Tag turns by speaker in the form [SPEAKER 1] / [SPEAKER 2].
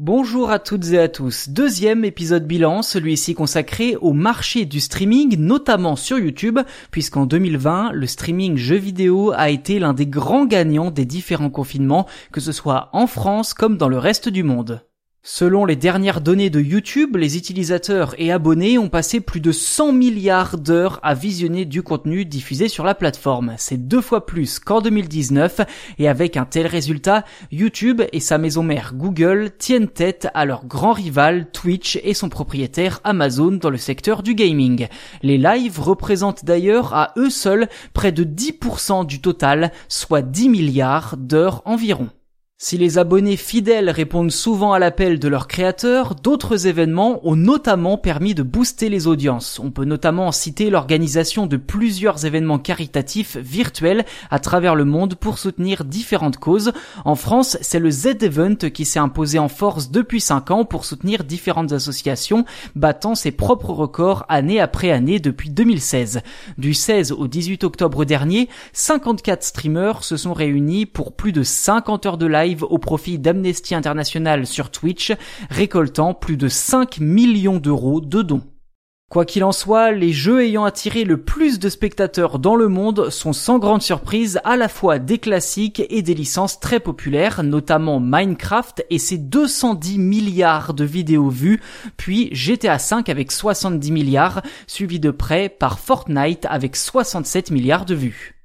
[SPEAKER 1] Bonjour à toutes et à tous. Deuxième épisode bilan, celui-ci consacré au marché du streaming, notamment sur YouTube, puisqu'en 2020, le streaming jeux vidéo a été l'un des grands gagnants des différents confinements, que ce soit en France comme dans le reste du monde. Selon les dernières données de YouTube, les utilisateurs et abonnés ont passé plus de 100 milliards d'heures à visionner du contenu diffusé sur la plateforme. C'est deux fois plus qu'en 2019 et avec un tel résultat, YouTube et sa maison mère Google tiennent tête à leur grand rival Twitch et son propriétaire Amazon dans le secteur du gaming. Les lives représentent d'ailleurs à eux seuls près de 10% du total, soit 10 milliards d'heures environ. Si les abonnés fidèles répondent souvent à l'appel de leurs créateurs, d'autres événements ont notamment permis de booster les audiences. On peut notamment citer l'organisation de plusieurs événements caritatifs virtuels à travers le monde pour soutenir différentes causes. En France, c'est le Z-Event qui s'est imposé en force depuis 5 ans pour soutenir différentes associations, battant ses propres records année après année depuis 2016. Du 16 au 18 octobre dernier, 54 streamers se sont réunis pour plus de 50 heures de live au profit d'Amnesty International sur Twitch, récoltant plus de 5 millions d'euros de dons. Quoi qu'il en soit, les jeux ayant attiré le plus de spectateurs dans le monde sont sans grande surprise à la fois des classiques et des licences très populaires, notamment Minecraft et ses 210 milliards de vidéos vues, puis GTA V avec 70 milliards, suivi de près par Fortnite avec 67 milliards de vues.